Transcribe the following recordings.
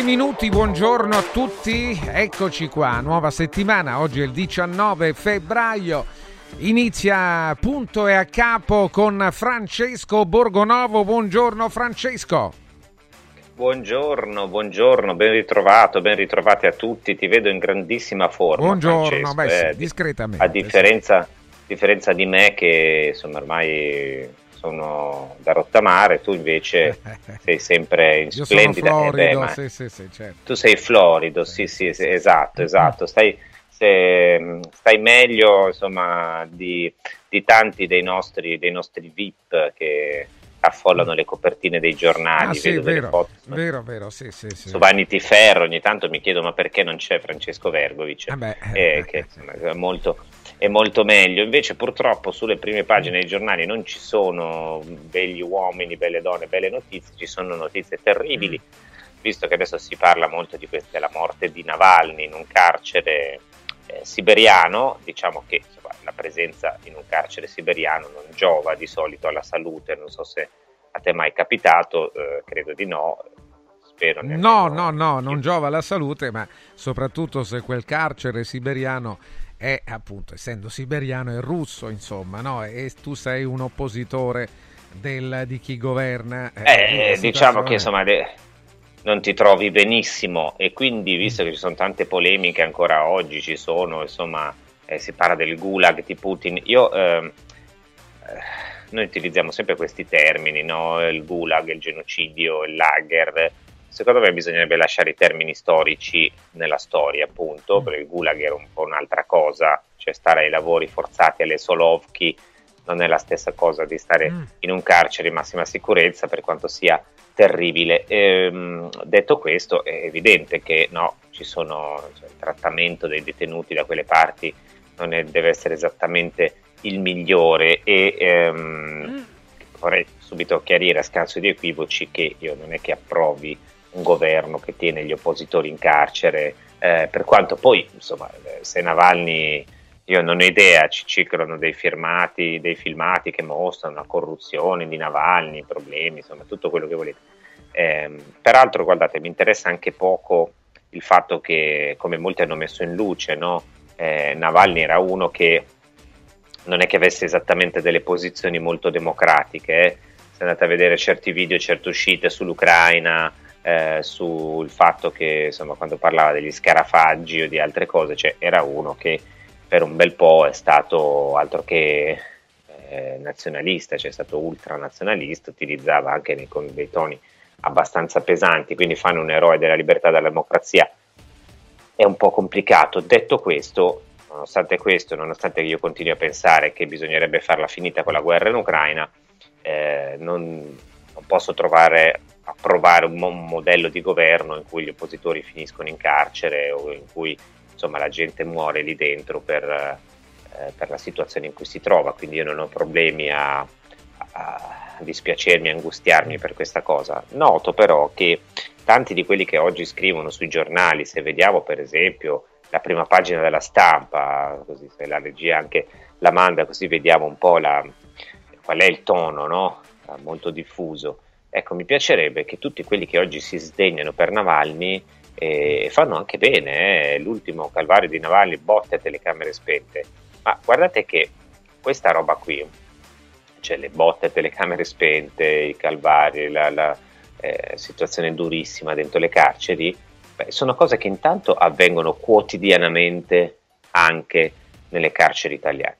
Minuti, buongiorno a tutti, eccoci qua, nuova settimana, oggi è il 19 febbraio, inizia punto e a capo con Francesco Borgonovo, buongiorno Francesco. Buongiorno, buongiorno, ben ritrovato, ben ritrovati a tutti, ti vedo in grandissima forma. Buongiorno, beh, sì, eh, discretamente. A differenza, sì. differenza di me che insomma ormai sono da rottamare, tu invece sei sempre in Io splendida. Sono florido, eh beh, sì, sì, certo. Tu sei florido, sì, sì, esatto, esatto. Stai, se, stai meglio insomma, di, di, tanti dei nostri, dei nostri VIP che affollano le copertine dei giornali. Ah, sì, vero, foto, vero, vero, sì, sì, sì. Su Vanity Fair ogni tanto mi chiedo ma perché non c'è Francesco Vergovic? Ah beh, eh, che insomma, è molto è molto meglio. Invece, purtroppo, sulle prime pagine dei giornali non ci sono begli uomini, belle donne, belle notizie, ci sono notizie terribili. Mm. Visto che adesso si parla molto di questa, la morte di Navalny in un carcere eh, siberiano, diciamo che insomma, la presenza in un carcere siberiano non giova di solito alla salute. Non so se a te è mai capitato, eh, credo di no. Spero no, no, no, non giova alla salute, ma soprattutto se quel carcere siberiano è appunto essendo siberiano e russo insomma no? e tu sei un oppositore del, di chi governa. Eh, diciamo che insomma de, non ti trovi benissimo e quindi visto che ci sono tante polemiche ancora oggi ci sono, insomma eh, si parla del gulag di Putin, io... Ehm, eh, noi utilizziamo sempre questi termini, no? il gulag, il genocidio, il lager. Secondo me bisognerebbe lasciare i termini storici nella storia, appunto, mm. perché il gulag era un po' un'altra cosa, cioè stare ai lavori forzati alle Solovki non è la stessa cosa di stare mm. in un carcere in massima sicurezza, per quanto sia terribile. Ehm, detto questo, è evidente che no, ci sono, cioè, il trattamento dei detenuti da quelle parti non è, deve essere esattamente il migliore e ehm, mm. vorrei subito chiarire a scanso di equivoci che io non è che approvi un governo che tiene gli oppositori in carcere, eh, per quanto poi, insomma, se Navalny, io non ho idea, ci circolano dei firmati, dei filmati che mostrano la corruzione di Navalny, i problemi, insomma, tutto quello che volete. Eh, peraltro, guardate, mi interessa anche poco il fatto che, come molti hanno messo in luce, no? eh, Navalny era uno che non è che avesse esattamente delle posizioni molto democratiche. Eh. Se andate a vedere certi video, certe uscite sull'Ucraina, eh, sul fatto che insomma, quando parlava degli scarafaggi o di altre cose, cioè, era uno che per un bel po' è stato altro che eh, nazionalista, cioè è stato ultranazionalista, utilizzava anche nei, con dei toni abbastanza pesanti, quindi fanno un eroe della libertà e della democrazia. È un po' complicato. Detto questo, nonostante questo, nonostante io continui a pensare che bisognerebbe farla finita con la guerra in Ucraina, eh, non, non, posso trovare, approvare un, un, modello di governo in cui gli oppositori finiscono in carcere o in cui insomma, la gente muore lì dentro per, eh, per, la situazione in cui si trova. Quindi io non ho problemi a, a, dispiacermi, a angustiarmi per questa cosa. Noto però che tanti di quelli che oggi scrivono sui giornali, se vediamo per esempio la prima pagina della stampa, così se la regia anche la manda, così vediamo un po' la, qual è il tono, no? Molto diffuso. Ecco, mi piacerebbe che tutti quelli che oggi si sdegnano per Navalny eh, fanno anche bene, eh? l'ultimo calvario di Navalny, botte e telecamere spente. Ma guardate che questa roba qui, cioè le botte e telecamere spente, i calvari, la, la eh, situazione durissima dentro le carceri, Beh, sono cose che intanto avvengono quotidianamente anche nelle carceri italiane.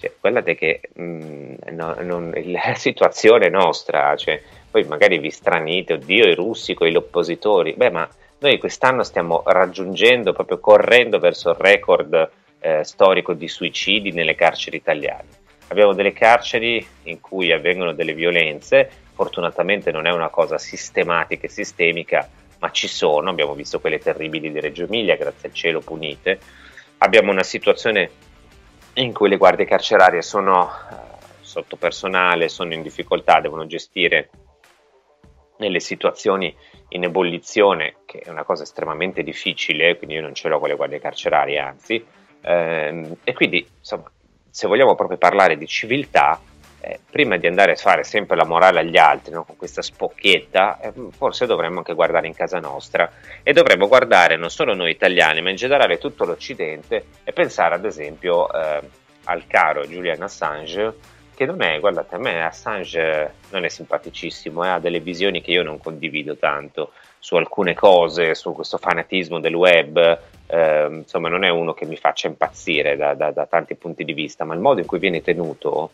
Cioè, guardate che mh, mm, no, non, la situazione nostra, cioè, poi magari vi stranite, oddio, i russi con gli oppositori, beh, ma noi quest'anno stiamo raggiungendo, proprio correndo verso il record eh, storico di suicidi nelle carceri italiane. Abbiamo delle carceri in cui avvengono delle violenze, fortunatamente non è una cosa sistematica e sistemica, ma ci sono, abbiamo visto quelle terribili di Reggio Emilia, grazie al cielo punite, abbiamo una situazione in cui le guardie carcerarie sono eh, sotto personale, sono in difficoltà, devono gestire nelle situazioni in ebollizione, che è una cosa estremamente difficile, quindi io non ce l'ho con le guardie carcerarie, anzi, ehm, e quindi insomma, se vogliamo proprio parlare di civiltà, eh, prima di andare a fare sempre la morale agli altri no? con questa spocchietta, eh, forse dovremmo anche guardare in casa nostra e dovremmo guardare non solo noi italiani, ma in generale tutto l'Occidente e pensare ad esempio eh, al caro Julian Assange, che non è, guardate, a me Assange non è simpaticissimo, eh, ha delle visioni che io non condivido tanto su alcune cose, su questo fanatismo del web, eh, insomma non è uno che mi faccia impazzire da, da, da tanti punti di vista, ma il modo in cui viene tenuto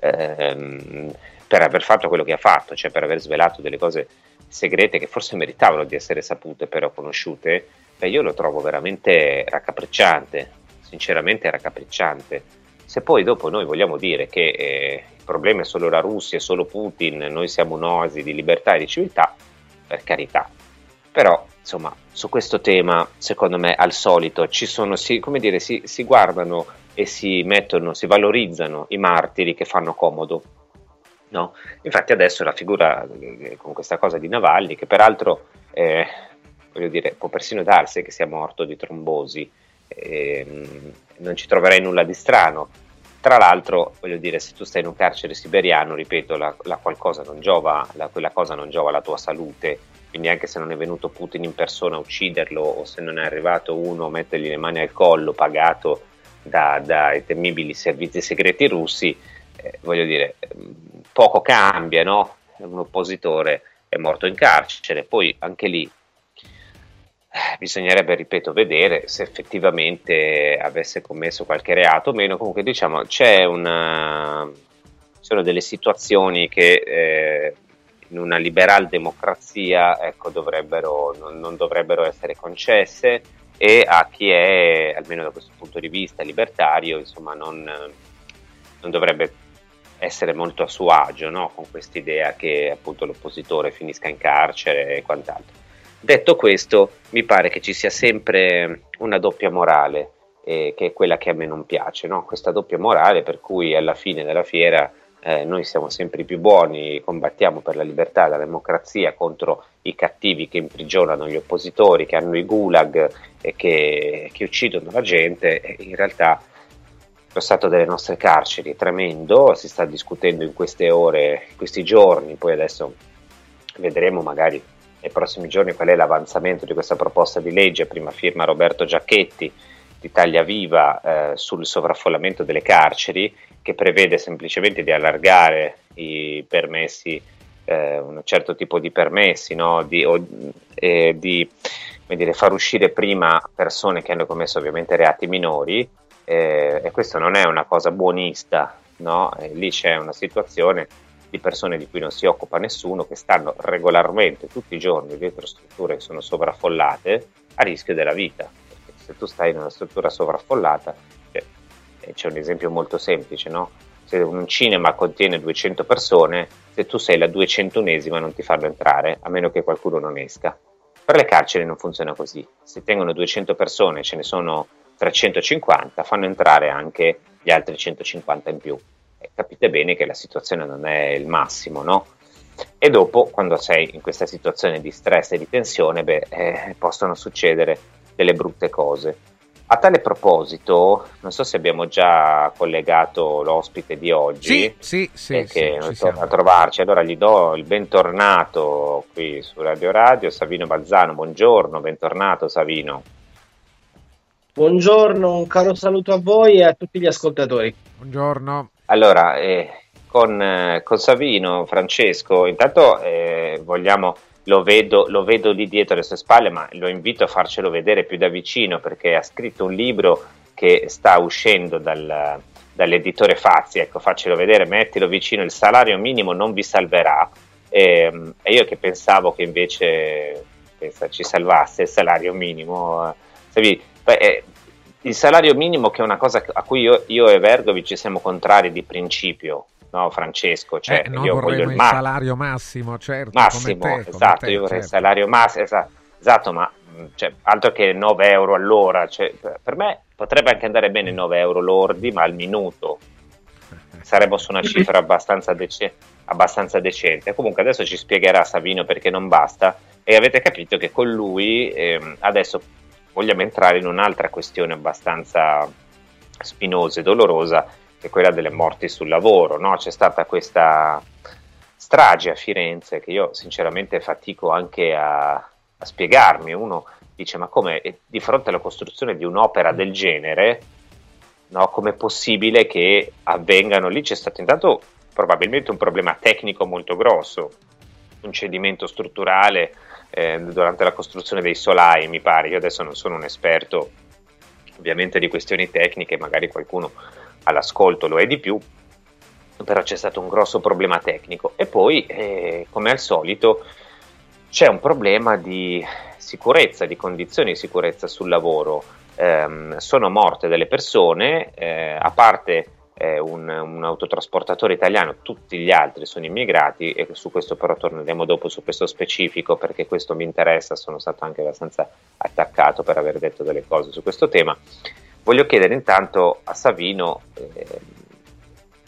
ehm, per aver fatto quello che ha fatto, cioè per aver svelato delle cose segrete che forse meritavano di essere sapute, però conosciute, beh, io lo trovo veramente raccapricciante, sinceramente raccapricciante. Se poi dopo noi vogliamo dire che eh, il problema è solo la Russia, è solo Putin, noi siamo un'oasi di libertà e di civiltà, per carità. Però, insomma, su questo tema, secondo me, al solito ci sono, si, come dire, si, si guardano e si mettono, si valorizzano i martiri che fanno comodo. No? Infatti adesso la figura eh, con questa cosa di Navalny, che peraltro eh, voglio dire, può persino darsi che sia morto di trombosi, eh, non ci troverei nulla di strano. Tra l'altro, voglio dire, se tu stai in un carcere siberiano, ripeto, la, la qualcosa non giova, la, quella cosa non giova alla tua salute, quindi anche se non è venuto Putin in persona a ucciderlo o se non è arrivato uno a mettergli le mani al collo, pagato da, dai temibili servizi segreti russi, eh, voglio dire, poco cambia, no? Un oppositore è morto in carcere, poi anche lì bisognerebbe, ripeto, vedere se effettivamente avesse commesso qualche reato o meno. Comunque, diciamo, c'è una, sono delle situazioni che eh, in una liberal democrazia ecco, dovrebbero, non, non, dovrebbero essere concesse e a chi è, almeno da questo punto di vista, libertario, insomma, non, non dovrebbe essere molto a suo agio no? con quest'idea che appunto l'oppositore finisca in carcere e quant'altro. Detto questo, mi pare che ci sia sempre una doppia morale, eh, che è quella che a me non piace, no? questa doppia morale per cui alla fine della fiera eh, noi siamo sempre i più buoni, combattiamo per la libertà la democrazia contro i cattivi che imprigionano gli oppositori, che hanno i gulag e che, che uccidono la gente, in realtà lo stato delle nostre carceri è tremendo, si sta discutendo in queste ore, in questi giorni, poi adesso vedremo magari nei prossimi giorni qual è l'avanzamento di questa proposta di legge, prima firma Roberto Giacchetti di Taglia Viva eh, sul sovraffollamento delle carceri, che prevede semplicemente di allargare i permessi, eh, un certo tipo di permessi, no? di, o, eh, di dire, far uscire prima persone che hanno commesso ovviamente reati minori, eh, e questo non è una cosa buonista, no? lì c'è una situazione di persone di cui non si occupa nessuno, che stanno regolarmente tutti i giorni dentro strutture che sono sovraffollate a rischio della vita. Perché se tu stai in una struttura sovraffollata, cioè, eh, c'è un esempio molto semplice, no? Se un cinema contiene 200 persone, se tu sei la 201esima non ti fanno entrare, a meno che qualcuno non esca. Per le carceri non funziona così. Se tengono 200 persone e ce ne sono 350, fanno entrare anche gli altri 150 in più capite bene che la situazione non è il massimo, no? E dopo, quando sei in questa situazione di stress e di tensione, beh, eh, possono succedere delle brutte cose. A tale proposito, non so se abbiamo già collegato l'ospite di oggi, sì, sì, sì, che sì, torna a trovarci. Allora gli do il bentornato qui su Radio Radio, Savino Balzano. Buongiorno, bentornato Savino. Buongiorno, un caro saluto a voi e a tutti gli ascoltatori. Buongiorno. Allora, eh, con, eh, con, Savino, Francesco, intanto eh, vogliamo, lo vedo, lo vedo lì dietro alle sue spalle, ma lo invito a farcelo vedere più da vicino perché ha scritto un libro che sta uscendo dal, dall'editore Fazzi, ecco, faccelo vedere, mettilo vicino, il salario minimo non vi salverà. E, ehm, e io che pensavo che invece pensa, ci salvasse il salario minimo, eh, eh, il salario minimo che è una cosa a cui io, io e Vergovic siamo contrari di principio, no Francesco? Cioè, eh, io voglio il, ma- salario massimo, certo. Massimo, te, esatto, te, io vorrei certo. il salario massimo, esatto, esatto ma cioè, altro che 9 euro all'ora, cioè, per me potrebbe anche andare bene 9 euro lordi, ma al minuto saremmo su una cifra abbastanza, dece- abbastanza decente. Comunque adesso ci spiegherà Savino perché non basta e avete capito che con lui eh, adesso vogliamo entrare in un'altra questione abbastanza spinosa e dolorosa, che è quella delle morti sul lavoro. No? C'è stata questa strage a Firenze che io sinceramente fatico anche a, a spiegarmi. Uno dice: Ma come di fronte alla costruzione di un'opera del genere, no, com'è possibile che avvengano lì? C'è stato intanto probabilmente un problema tecnico molto grosso, un cedimento strutturale eh, durante la costruzione dei solai, mi pare. Io adesso non sono un esperto ovviamente di questioni tecniche, magari qualcuno all'ascolto lo è di più, però c'è stato un grosso problema tecnico. E poi, eh, come al solito, c'è un problema di sicurezza, di condizioni di sicurezza sul lavoro. Eh, sono morte delle persone, eh, a parte eh, un, un, autotrasportatore italiano, tutti gli altri sono immigrati e su questo però torneremo dopo su questo specifico perché questo mi interessa, sono stato anche abbastanza attaccato per aver detto delle cose su questo tema. Voglio chiedere intanto a Savino eh,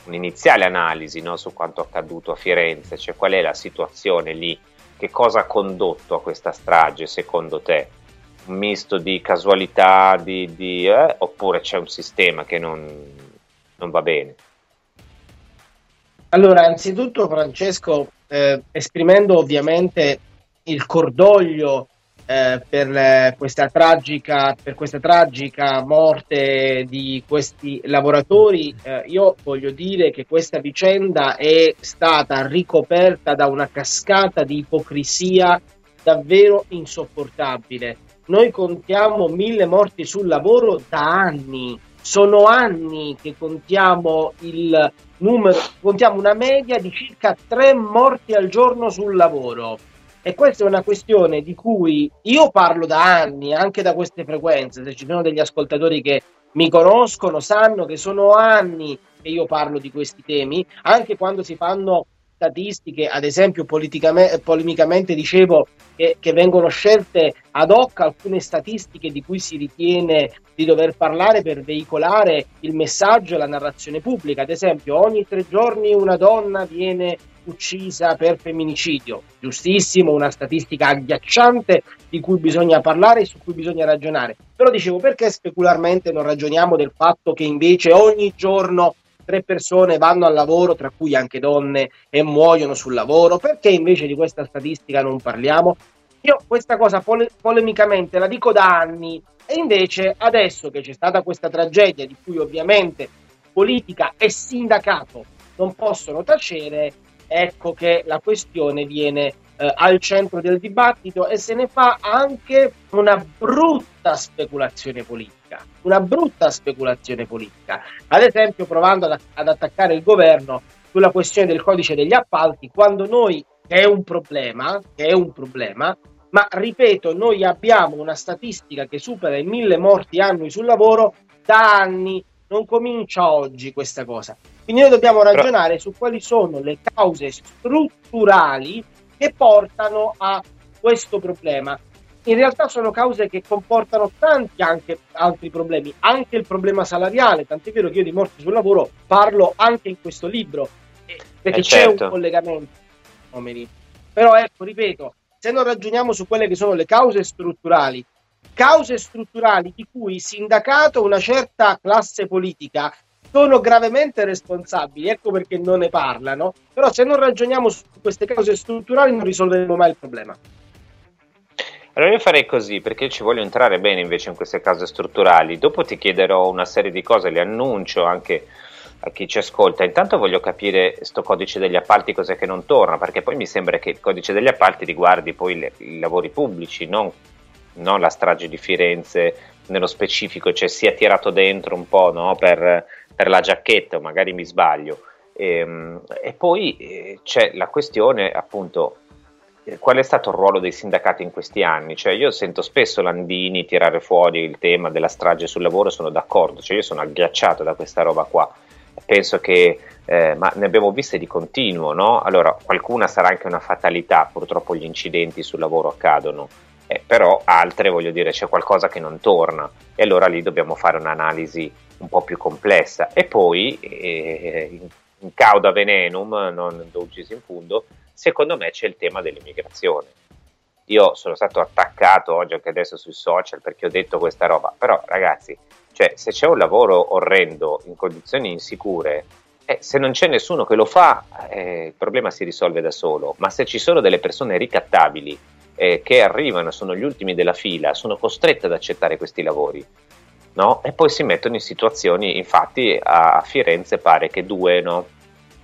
un'iniziale analisi no, su quanto accaduto a Firenze, cioè qual è la situazione lì, che cosa ha condotto a questa strage secondo te? Un misto di casualità di, di, eh, oppure c'è un sistema che non, non va bene? Allora, anzitutto Francesco, eh, esprimendo ovviamente il cordoglio eh, per, questa tragica, per questa tragica morte di questi lavoratori, eh, io voglio dire che questa vicenda è stata ricoperta da una cascata di ipocrisia davvero insopportabile. Noi contiamo mille morti sul lavoro da anni, sono anni che contiamo il numero, contiamo una media di circa tre morti al giorno sul lavoro e questa è una questione di cui io parlo da anni, anche da queste frequenze. Se ci sono degli ascoltatori che mi conoscono, sanno che sono anni che io parlo di questi temi, anche quando si fanno statistiche, ad esempio polemicamente dicevo che, che, vengono scelte ad hoc alcune statistiche di cui si ritiene di dover parlare per veicolare il messaggio e la narrazione pubblica. Ad esempio, ogni tre giorni una donna viene uccisa per femminicidio. Giustissimo, una statistica agghiacciante di cui bisogna parlare e su cui bisogna ragionare. Però dicevo, perché specularmente non ragioniamo del fatto che invece ogni giorno tre persone vanno al lavoro, tra cui anche donne, e muoiono sul lavoro? Perché invece di questa statistica non parliamo? Io questa cosa pole- polemicamente la dico da anni e invece adesso che c'è stata questa tragedia di cui ovviamente politica e sindacato non possono tacere, ecco che la questione viene eh, al centro del dibattito e se ne fa anche una brutta speculazione politica. Una brutta speculazione politica. Ad esempio, provando ad, ad attaccare il governo sulla questione del codice degli appalti, quando noi, che è un problema, che è un problema, ma ripeto, noi abbiamo una statistica che supera i mille morti annui sul lavoro da anni, non comincia oggi questa cosa. Quindi noi dobbiamo ragionare su quali sono le cause strutturali che portano a questo problema. In realtà sono cause che comportano tanti anche altri problemi, anche il problema salariale, tant'è vero che io di morti sul lavoro parlo anche in questo libro, perché eh c'è certo. un collegamento. Però ecco, ripeto, se non ragioniamo su quelle che sono le cause strutturali, cause strutturali di cui sindacato, una certa classe politica sono gravemente responsabili, ecco perché non ne parlano, però se non ragioniamo su queste cause strutturali non risolveremo mai il problema. Allora io farei così perché ci voglio entrare bene invece in queste cause strutturali, dopo ti chiederò una serie di cose, le annuncio anche a chi ci ascolta. Intanto voglio capire questo codice degli appalti cos'è che non torna, perché poi mi sembra che il codice degli appalti riguardi poi le, i lavori pubblici, non, non, la strage di Firenze nello specifico, cioè sia tirato dentro un po' no, per per la giacchetta, o magari mi sbaglio. E, ehm, e poi eh, c'è la questione appunto eh, qual è stato il ruolo dei sindacati in questi anni? Cioè, io sento spesso Landini tirare fuori il tema della strage sul lavoro, sono d'accordo, cioè, io sono agghiacciato da questa roba qua. Penso che, eh, ma ne abbiamo viste di continuo, no? Allora, qualcuna sarà anche una fatalità, purtroppo gli incidenti sul lavoro accadono, eh, però altre, voglio dire, c'è qualcosa che non torna e allora lì dobbiamo fare un'analisi un po' più complessa. E poi, eh, in cauda venenum, non dulcis in fundo, secondo me c'è il tema dell'immigrazione. Io sono stato attaccato oggi anche adesso sui social perché ho detto questa roba, però ragazzi, cioè, se c'è un lavoro orrendo in condizioni insicure, eh, se non c'è nessuno che lo fa, eh, il problema si risolve da solo, ma se ci sono delle persone ricattabili eh, che arrivano, sono gli ultimi della fila, sono costrette ad accettare questi lavori, no? e poi si mettono in situazioni, infatti a Firenze pare che due, no?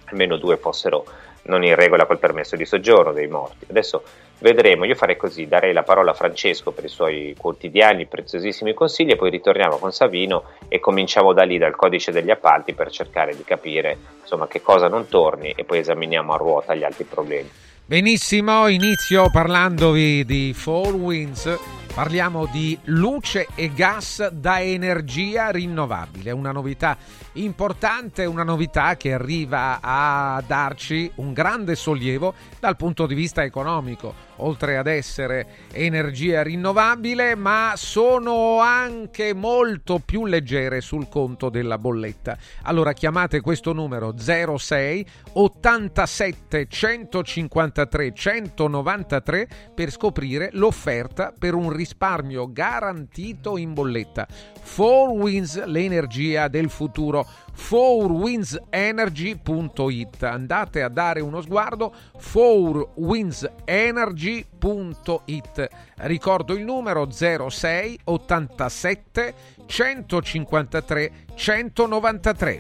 almeno due fossero non in regola col permesso di soggiorno dei morti. Adesso vedremo, io farei così, darei la parola a Francesco per i suoi quotidiani, preziosissimi consigli e poi ritorniamo con Savino e cominciamo da lì, dal codice degli appalti per cercare di capire insomma, che cosa non torni e poi esaminiamo a ruota gli altri problemi. Benissimo, inizio parlandovi di Four Winds Parliamo di luce e gas da energia rinnovabile, una novità importante, una novità che arriva a darci un grande sollievo dal punto di vista economico, oltre ad essere energia rinnovabile, ma sono anche molto più leggere sul conto della bolletta. Allora chiamate questo numero 06 87 153 193 per scoprire l'offerta per un risparmio risparmio garantito in bolletta. 4 Winds, l'energia del futuro. 4windsenergy.it. Andate a dare uno sguardo. 4windsenergy.it. Ricordo il numero 06 87 153 193.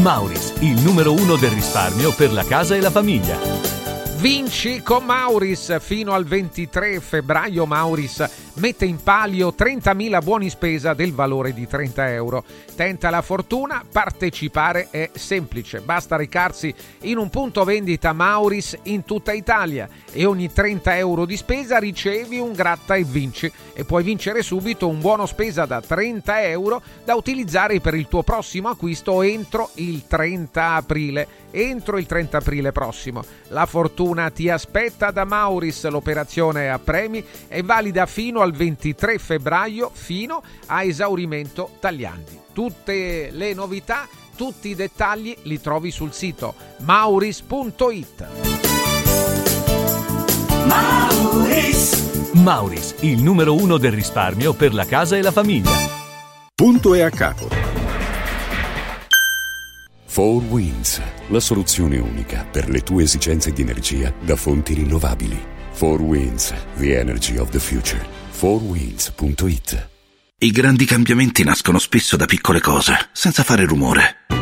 Mauris, il numero uno del risparmio per la casa e la famiglia. Vinci con Mauris fino al 23 febbraio. Mauris mette in palio 30.000 buoni spesa del valore di 30 euro. Tenta la fortuna, partecipare è semplice, basta recarsi in un punto vendita Mauris in tutta Italia e ogni 30 euro di spesa ricevi un gratta e vinci e puoi vincere subito un buono spesa da 30 euro da utilizzare per il tuo prossimo acquisto entro il 30 aprile. Entro il 30 aprile prossimo. La fortuna ti aspetta da Mauris, l'operazione a premi è valida fino al 23 febbraio fino a esaurimento tagliandi. Tutte le novità, tutti i dettagli li trovi sul sito mauris.it. Mauris. Mauris, il numero uno del risparmio per la casa e la famiglia. Punto e a capo. 4 Winds, la soluzione unica per le tue esigenze di energia da fonti rinnovabili. 4 Winds, the energy of the future. 4winds.it I grandi cambiamenti nascono spesso da piccole cose, senza fare rumore.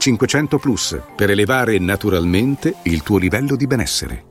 500 Plus per elevare naturalmente il tuo livello di benessere.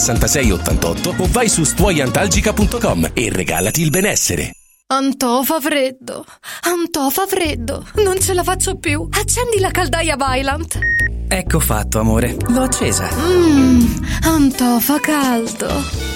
6688 o vai su stuoiantalgica.com e regalati il benessere. Antò fa freddo, Antò fa freddo, non ce la faccio più. Accendi la caldaia Vylant. Ecco fatto, amore, l'ho accesa. Mmm, Antò fa caldo.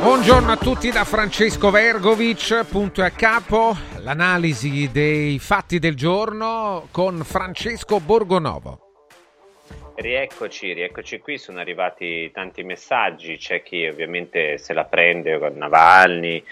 Buongiorno a tutti da Francesco Vergovic, punto e a capo, l'analisi dei fatti del giorno con Francesco Borgonovo. Rieccoci, rieccoci qui, sono arrivati tanti messaggi, c'è chi ovviamente se la prende con Navalny,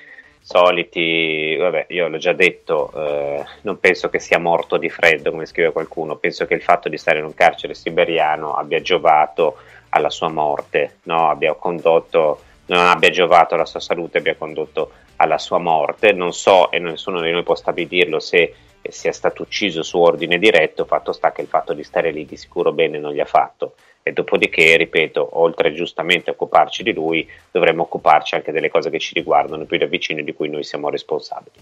soliti, vabbè io l'ho già detto, eh, non penso che sia morto di freddo come scrive qualcuno, penso che il fatto di stare in un carcere siberiano abbia giovato alla sua morte, no? abbia condotto non abbia giovato alla sua salute, abbia condotto alla sua morte. Non so e nessuno di noi può stabilirlo se sia stato ucciso su ordine diretto, fatto sta che il fatto di stare lì di sicuro bene non gli ha fatto. E dopodiché, ripeto, oltre giustamente a occuparci di lui, dovremmo occuparci anche delle cose che ci riguardano più da vicino e di cui noi siamo responsabili.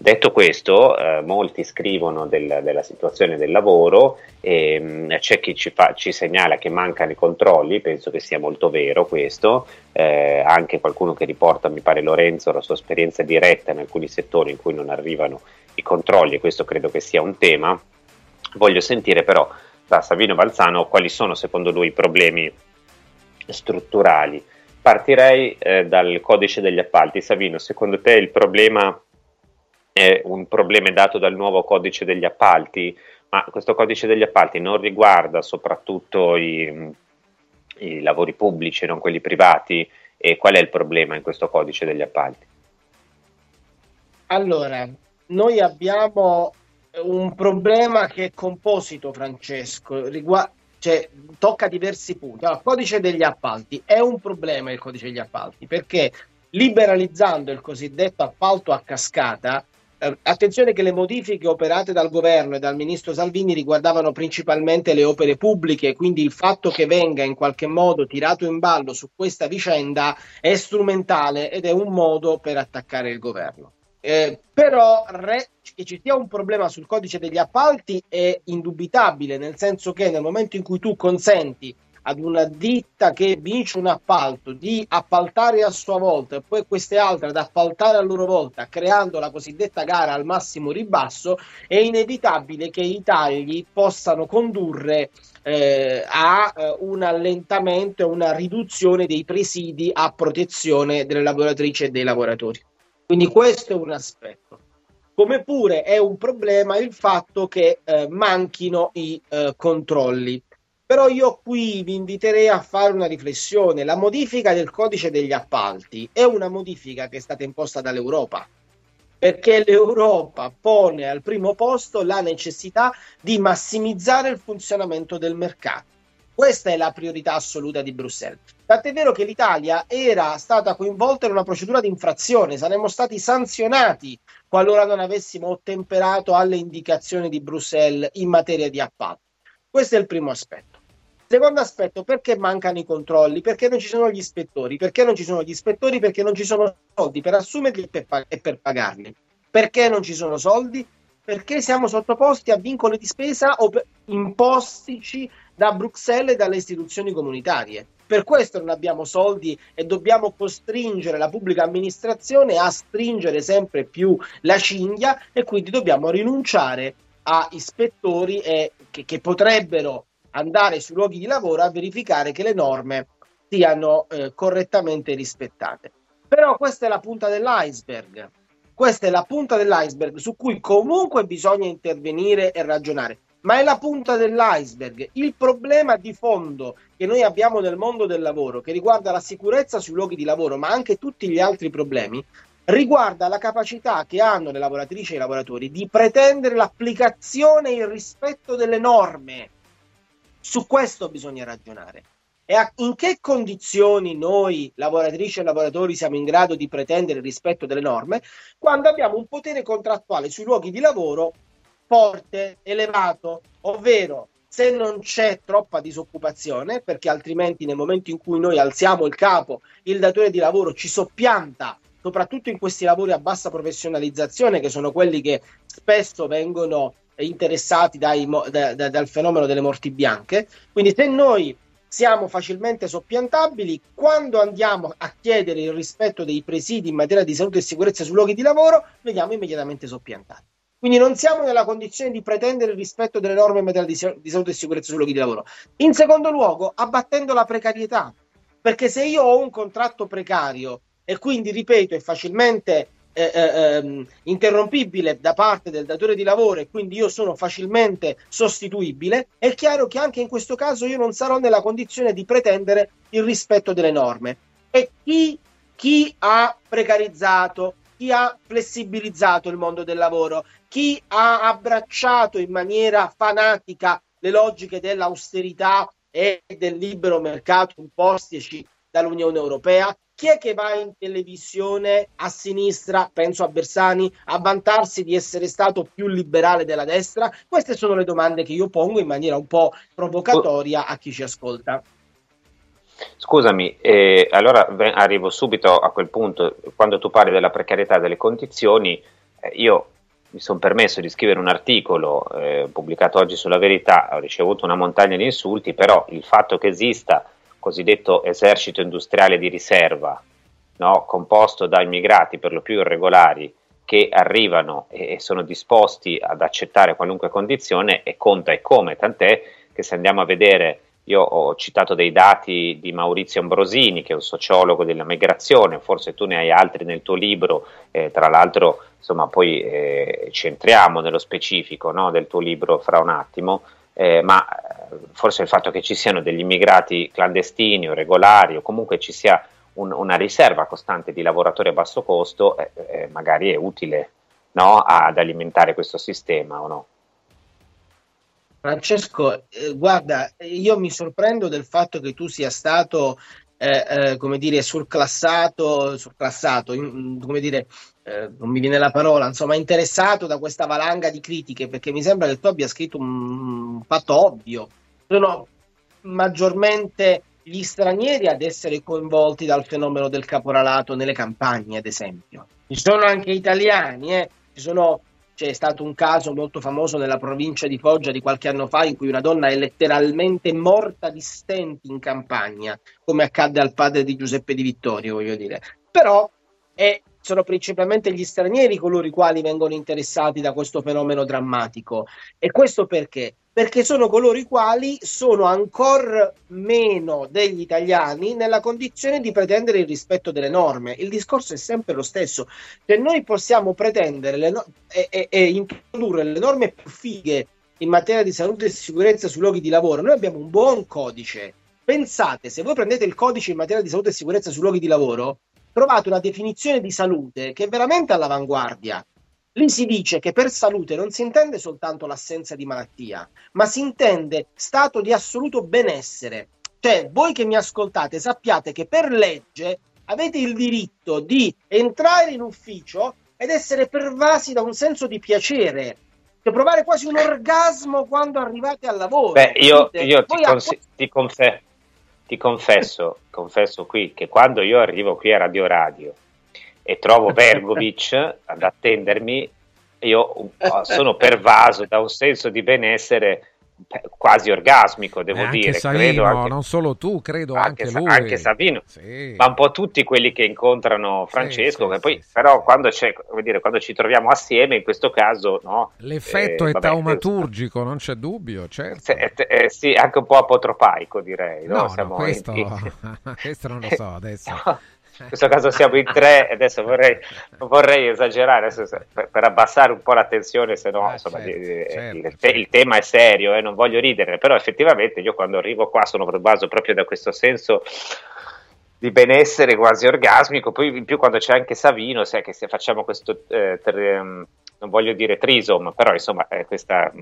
Detto questo, eh, molti scrivono del, della situazione del lavoro e mh, mm, c'è chi ci, fa, ci, segnala che mancano i controlli, penso che sia molto vero questo, eh, anche qualcuno che riporta, mi pare Lorenzo, la sua esperienza diretta in alcuni settori in cui non arrivano i controlli e questo credo che sia un tema. Voglio sentire però da Savino Balzano quali sono secondo lui i problemi strutturali. Partirei eh, dal codice degli appalti. Savino, secondo te il problema è un problema dato dal nuovo codice degli appalti, ma questo codice degli appalti non riguarda soprattutto i, i lavori pubblici, non quelli privati, e qual è il problema in questo codice degli appalti? Allora, noi abbiamo un problema che è composito, Francesco, riguarda cioè, tocca diversi punti. Allora, codice degli appalti è un problema il codice degli appalti perché liberalizzando il cosiddetto appalto a cascata attenzione che le modifiche operate dal governo e dal ministro Salvini riguardavano principalmente le opere pubbliche, quindi il fatto che venga in qualche modo tirato in ballo su questa vicenda è strumentale ed è un modo per attaccare il governo. Eh, però re, che ci sia un problema sul codice degli appalti è indubitabile, nel senso che nel momento in cui tu consenti ad una ditta che vince un appalto di appaltare a sua volta e poi queste altre ad appaltare a loro volta, creando la cosiddetta gara al massimo ribasso, è inevitabile che i tagli possano condurre eh, a eh, un allentamento e una riduzione dei presidi a protezione delle lavoratrici e dei lavoratori. Quindi questo è un aspetto. Come pure è un problema il fatto che eh, manchino i eh, controlli. Però io qui vi inviterei a fare una riflessione. La modifica del codice degli appalti è una modifica che è stata imposta dall'Europa, perché l'Europa pone al primo posto la necessità di massimizzare il funzionamento del mercato. Questa è la priorità assoluta di Bruxelles. Tant'è vero che l'Italia era stata coinvolta in una procedura di infrazione, saremmo stati sanzionati qualora non avessimo ottemperato alle indicazioni di Bruxelles in materia di appalti. Questo è il primo aspetto. Secondo aspetto, perché mancano i controlli? Perché non ci sono gli ispettori? Perché non ci sono gli ispettori? Perché non ci sono soldi per assumerli e per, pag- e per pagarli. Perché non ci sono soldi? Perché siamo sottoposti a vincoli di spesa o impostici da Bruxelles e dalle istituzioni comunitarie. Per questo non abbiamo soldi e dobbiamo costringere la pubblica amministrazione a stringere sempre più la cinghia e quindi dobbiamo rinunciare a ispettori e, che, che potrebbero andare sui luoghi di lavoro a verificare che le norme siano eh, correttamente rispettate. Però questa è la punta dell'iceberg. Questa è la punta dell'iceberg su cui comunque bisogna intervenire e ragionare, ma è la punta dell'iceberg. Il problema di fondo che noi abbiamo nel mondo del lavoro, che riguarda la sicurezza sui luoghi di lavoro, ma anche tutti gli altri problemi, riguarda la capacità che hanno le lavoratrici e i lavoratori di pretendere l'applicazione e il rispetto delle norme. Su questo bisogna ragionare. E a, in che condizioni noi, lavoratrici e lavoratori, siamo in grado di pretendere il rispetto delle norme? Quando abbiamo un potere contrattuale sui luoghi di lavoro forte, elevato, ovvero se non c'è troppa disoccupazione, perché altrimenti nel momento in cui noi alziamo il capo, il datore di lavoro ci soppianta soprattutto in questi lavori a bassa professionalizzazione, che sono quelli che spesso vengono interessati dai, da, da, dal fenomeno delle morti bianche. Quindi se noi siamo facilmente soppiantabili, quando andiamo a chiedere il rispetto dei presidi in materia di salute e sicurezza sui luoghi di lavoro, veniamo immediatamente soppiantati. Quindi non siamo nella condizione di pretendere il rispetto delle norme in materia di, di salute e sicurezza sui luoghi di lavoro. In secondo luogo, abbattendo la precarietà, perché se io ho un contratto precario e quindi, ripeto, è facilmente eh, eh, ehm, interrompibile da parte del datore di lavoro e quindi io sono facilmente sostituibile, è chiaro che anche in questo caso io non sarò nella condizione di pretendere il rispetto delle norme. E chi, chi ha precarizzato, chi ha flessibilizzato il mondo del lavoro, chi ha abbracciato in maniera fanatica le logiche dell'austerità e del libero mercato impostici dall'Unione Europea, chi è che va in televisione a sinistra, penso a Bersani, a vantarsi di essere stato più liberale della destra? Queste sono le domande che io pongo in maniera un po' provocatoria a chi ci ascolta. Scusami, eh, allora arrivo subito a quel punto. Quando tu parli della precarietà delle condizioni, eh, io mi sono permesso di scrivere un articolo eh, pubblicato oggi sulla verità, ho ricevuto una montagna di insulti, però il fatto che esista cosiddetto esercito industriale di riserva, no? composto da immigrati per lo più irregolari che arrivano e sono disposti ad accettare qualunque condizione e conta e come, tant'è che se andiamo a vedere, io ho citato dei dati di Maurizio Ambrosini, che è un sociologo della migrazione, forse tu ne hai altri nel tuo libro, eh, tra l'altro insomma poi eh, ci entriamo nello specifico no, del tuo libro fra un attimo, eh, ma forse il fatto che ci siano degli immigrati clandestini o regolari o comunque ci sia un, una riserva costante di lavoratori a basso costo, eh, eh, magari è utile no, ad alimentare questo sistema o no? Francesco, eh, guarda, io mi sorprendo del fatto che tu sia stato, eh, eh, come dire, surclassato, surclassato in, come dire, eh, non mi viene la parola, insomma, interessato da questa valanga di critiche, perché mi sembra che tu abbia scritto un, fatto ovvio. Sono maggiormente gli stranieri ad essere coinvolti dal fenomeno del caporalato nelle campagne, ad esempio. Ci sono anche italiani, eh? sono, c'è stato un caso molto famoso nella provincia di Foggia di qualche anno fa in cui una donna è letteralmente morta di stenti in campagna, come accadde al padre di Giuseppe Di Vittorio, voglio dire. Però è sono principalmente gli stranieri coloro i quali vengono interessati da questo fenomeno drammatico. E questo perché? Perché sono coloro i quali sono ancora meno degli italiani nella condizione di pretendere il rispetto delle norme. Il discorso è sempre lo stesso. Se noi possiamo pretendere no- e-, e-, e introdurre le norme più fighe in materia di salute e sicurezza sui luoghi di lavoro, noi abbiamo un buon codice. Pensate, se voi prendete il codice in materia di salute e sicurezza sui luoghi di lavoro, trovate una definizione di salute che è veramente all'avanguardia. Lì si dice che per salute non si intende soltanto l'assenza di malattia, ma si intende stato di assoluto benessere. Cioè, voi che mi ascoltate sappiate che per legge avete il diritto di entrare in ufficio ed essere pervasi da un senso di piacere, cioè provare quasi un orgasmo quando arrivate al lavoro. Beh, io, io ti, cons- ti, confer- ti confesso, confesso qui che quando io arrivo qui a Radio Radio e trovo Vergovic ad attendermi, io sono pervaso da un senso di benessere quasi orgasmico, devo anche dire. Savino, credo anche, non solo tu, credo anche, anche, lui. anche Savino, sì. ma un po' tutti quelli che incontrano Francesco, sì, che sì, poi però quando, c'è, dire, quando, ci troviamo assieme, in questo caso, no, l'effetto eh, è vabbè, taumaturgico, non c'è dubbio, certo. Se, eh, sì, anche un po' apotropaico, direi. No, no, no questo, in... questo non lo so adesso. In questo caso siamo in tre, adesso vorrei, vorrei esagerare adesso, per, per, abbassare un po' la tensione, se no ah, insomma, certo, il, certo, certo. il, tema è serio, eh, non voglio ridere, però effettivamente io quando arrivo qua sono pervaso proprio da questo senso di benessere quasi orgasmico, poi in più quando c'è anche Savino, sai che se facciamo questo, eh, ter, non voglio dire trisom, però insomma eh, questa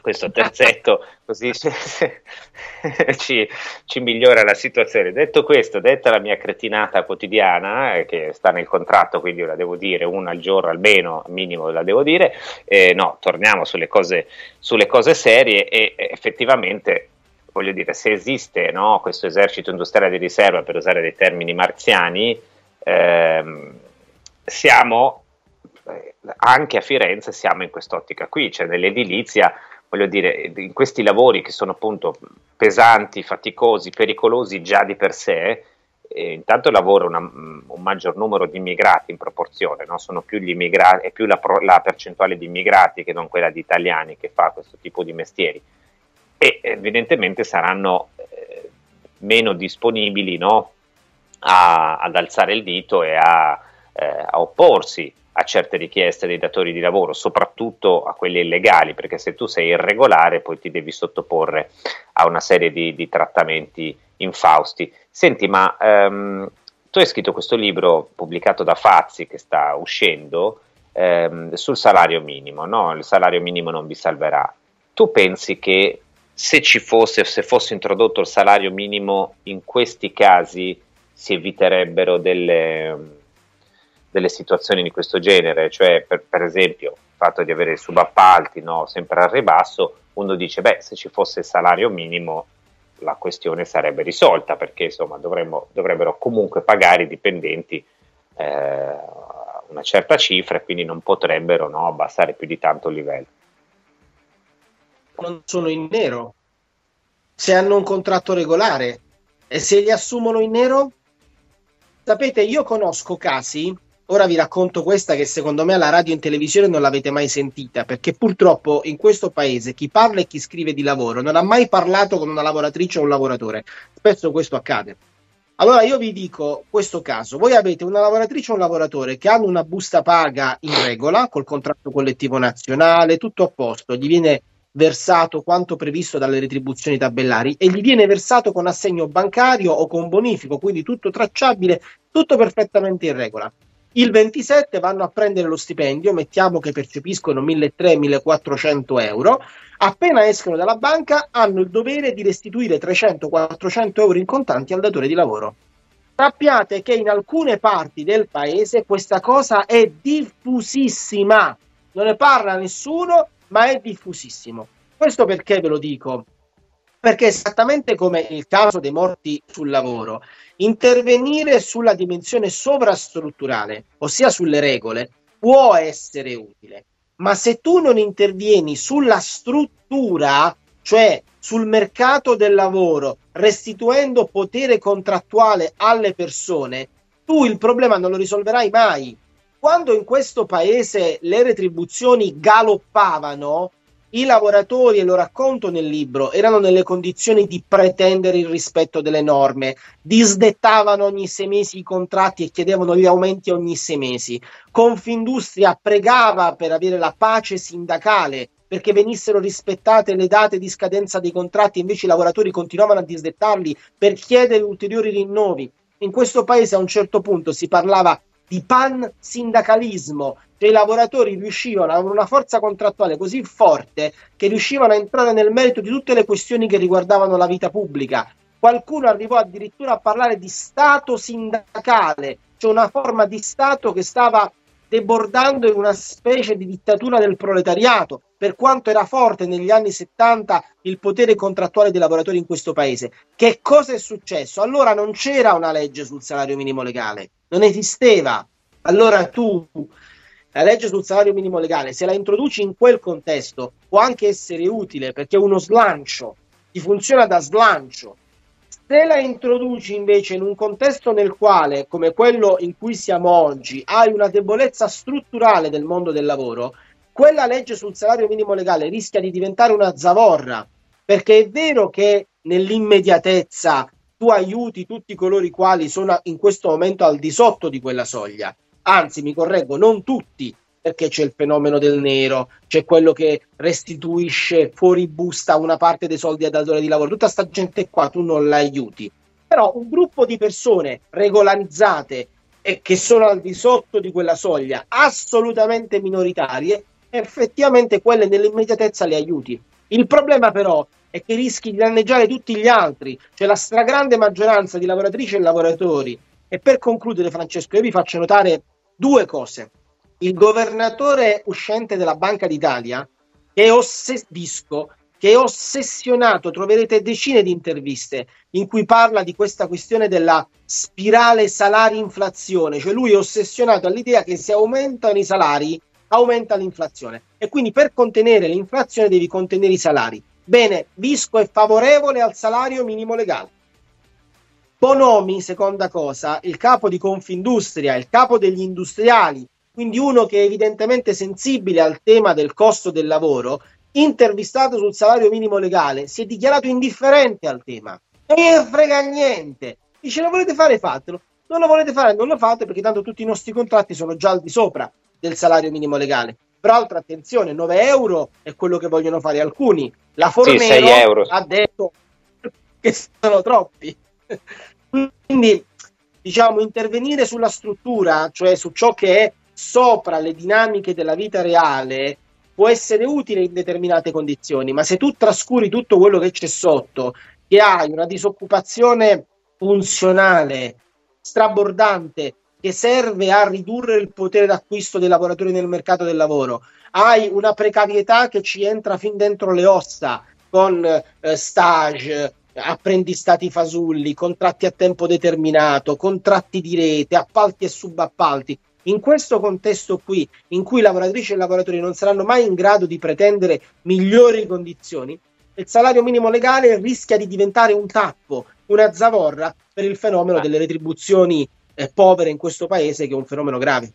questo terzetto così ci, ci, migliora la situazione. Detto questo, detta la mia cretinata quotidiana, eh, che sta nel contratto, quindi la devo dire una al giorno almeno, minimo la devo dire, eh, no, torniamo sulle cose, sulle cose serie e eh, effettivamente voglio dire, se esiste no, questo esercito industriale di riserva, per usare dei termini marziani, ehm, siamo eh, anche a Firenze siamo in quest'ottica qui, cioè nell'edilizia voglio dire, in questi lavori che sono appunto pesanti, faticosi, pericolosi già di per sé, eh, intanto lavora una, un maggior numero di immigrati in proporzione, no? sono più gli immigrati, è più la, la, percentuale di immigrati che non quella di italiani che fa questo tipo di mestieri e evidentemente saranno eh, meno disponibili no? a, ad alzare il dito e a, eh, a opporsi a certe richieste dei datori di lavoro, soprattutto a quelle illegali, perché se tu sei irregolare poi ti devi sottoporre a una serie di, di trattamenti infausti. Senti, ma ehm, tu hai scritto questo libro pubblicato da Fazzi che sta uscendo ehm, sul salario minimo, no? Il salario minimo non vi salverà. Tu pensi che se ci fosse, se fosse introdotto il salario minimo in questi casi si eviterebbero delle delle situazioni di questo genere, cioè per, per esempio il fatto di avere subappalti no, sempre al ribasso, uno dice beh se ci fosse il salario minimo la questione sarebbe risolta perché insomma dovremmo, dovrebbero comunque pagare i dipendenti eh, una certa cifra e quindi non potrebbero no, abbassare più di tanto il livello. Non sono in nero, se hanno un contratto regolare e se li assumono in nero, sapete io conosco casi Ora vi racconto questa che secondo me alla radio e in televisione non l'avete mai sentita, perché purtroppo in questo paese chi parla e chi scrive di lavoro non ha mai parlato con una lavoratrice o un lavoratore. Spesso questo accade. Allora io vi dico questo caso, voi avete una lavoratrice o un lavoratore che hanno una busta paga in regola, col contratto collettivo nazionale, tutto a posto, gli viene versato quanto previsto dalle retribuzioni tabellari e gli viene versato con assegno bancario o con bonifico, quindi tutto tracciabile, tutto perfettamente in regola. Il 27 vanno a prendere lo stipendio, mettiamo che percepiscono 1.300-1.400 euro, appena escono dalla banca hanno il dovere di restituire 300-400 euro in contanti al datore di lavoro. Sappiate che in alcune parti del paese questa cosa è diffusissima, non ne parla nessuno, ma è diffusissimo. Questo perché ve lo dico? Perché esattamente come nel caso dei morti sul lavoro, intervenire sulla dimensione sovrastrutturale, ossia sulle regole, può essere utile, ma se tu non intervieni sulla struttura, cioè sul mercato del lavoro, restituendo potere contrattuale alle persone, tu il problema non lo risolverai mai. Quando in questo paese le retribuzioni galoppavano, i lavoratori, e lo racconto nel libro, erano nelle condizioni di pretendere il rispetto delle norme, disdettavano ogni sei mesi i contratti e chiedevano gli aumenti ogni sei mesi. Confindustria pregava per avere la pace sindacale perché venissero rispettate le date di scadenza dei contratti, invece i lavoratori continuavano a disdettarli per chiedere ulteriori rinnovi. In questo paese a un certo punto si parlava di pan sindacalismo, cioè i lavoratori riuscivano a avere una forza contrattuale così forte che riuscivano a entrare nel merito di tutte le questioni che riguardavano la vita pubblica. Qualcuno arrivò addirittura a parlare di Stato sindacale, cioè una forma di Stato che stava debordando in una specie di dittatura del proletariato, per quanto era forte negli anni 70 il potere contrattuale dei lavoratori in questo paese. Che cosa è successo? Allora non c'era una legge sul salario minimo legale, non esisteva. Allora tu la legge sul salario minimo legale, se la introduci in quel contesto, può anche essere utile perché è uno slancio, ti funziona da slancio. Se la introduci invece in un contesto nel quale, come quello in cui siamo oggi, hai una debolezza strutturale del mondo del lavoro, quella legge sul salario minimo legale rischia di diventare una zavorra, perché è vero che nell'immediatezza tu aiuti tutti coloro i quali sono in questo momento al di sotto di quella soglia, anzi mi correggo, non tutti, perché c'è il fenomeno del nero, c'è quello che restituisce fuori busta una parte dei soldi al datore di lavoro, tutta sta gente qua tu non la aiuti. Però un gruppo di persone regolarizzate e che sono al di sotto di quella soglia, assolutamente minoritarie, effettivamente quelle nell'immediatezza le aiuti. Il problema però è che rischi di danneggiare tutti gli altri, cioè la stragrande maggioranza di lavoratrici e lavoratori. E per concludere, Francesco, io vi faccio notare due cose. Il governatore uscente della Banca d'Italia, che è ossesisco, che è ossessionato, troverete decine di interviste in cui parla di questa questione della spirale salari-inflazione, cioè lui è ossessionato all'idea che se aumentano i salari aumenta l'inflazione e quindi per contenere l'inflazione devi contenere i salari. Bene, Visco è favorevole al salario minimo legale. Bonomi, seconda cosa, il capo di Confindustria, il capo degli industriali, quindi uno che è evidentemente sensibile al tema del costo del lavoro, intervistato sul salario minimo legale, si è dichiarato indifferente al tema. Non ne frega niente. Dice lo volete fare, fatelo. Non lo volete fare, non lo fate perché tanto tutti i nostri contratti sono già al di sopra del salario minimo legale. Peraltro, attenzione, 9 euro è quello che vogliono fare alcuni. La Fornero sì, ha detto che sono troppi. Quindi, diciamo, intervenire sulla struttura, cioè su ciò che è sopra le dinamiche della vita reale, può essere utile in determinate condizioni, ma se tu trascuri tutto quello che c'è sotto, che hai una disoccupazione funzionale, strabordante, che serve a ridurre il potere d'acquisto dei lavoratori nel mercato del lavoro. Hai una precarietà che ci entra fin dentro le ossa con eh, stage, apprendistati fasulli, contratti a tempo determinato, contratti di rete, appalti e subappalti. In questo contesto qui, in cui lavoratrici e lavoratori non saranno mai in grado di pretendere migliori condizioni, il salario minimo legale rischia di diventare un tappo, una zavorra per il fenomeno delle retribuzioni eh, povere in questo paese, che è un fenomeno grave.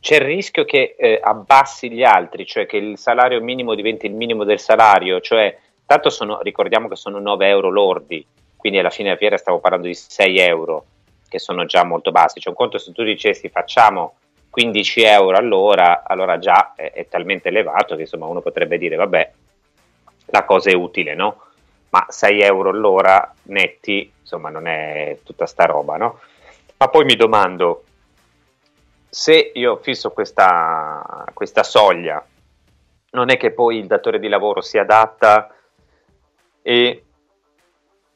C'è il rischio che eh, abbassi gli altri, cioè che il salario minimo diventi il minimo del salario, cioè tanto sono, ricordiamo che sono 9 euro lordi, quindi alla fine della fiera stavo parlando di 6 euro, che sono già molto bassi. C'è un conto se tu dicessi facciamo 15 euro all'ora, allora già è, è talmente elevato che insomma uno potrebbe dire vabbè, la cosa è utile, no? Ma 6 euro all'ora netti, insomma, non è tutta sta roba, no? Ma poi mi domando, se io fisso questa, questa soglia, non è che poi il datore di lavoro si adatta e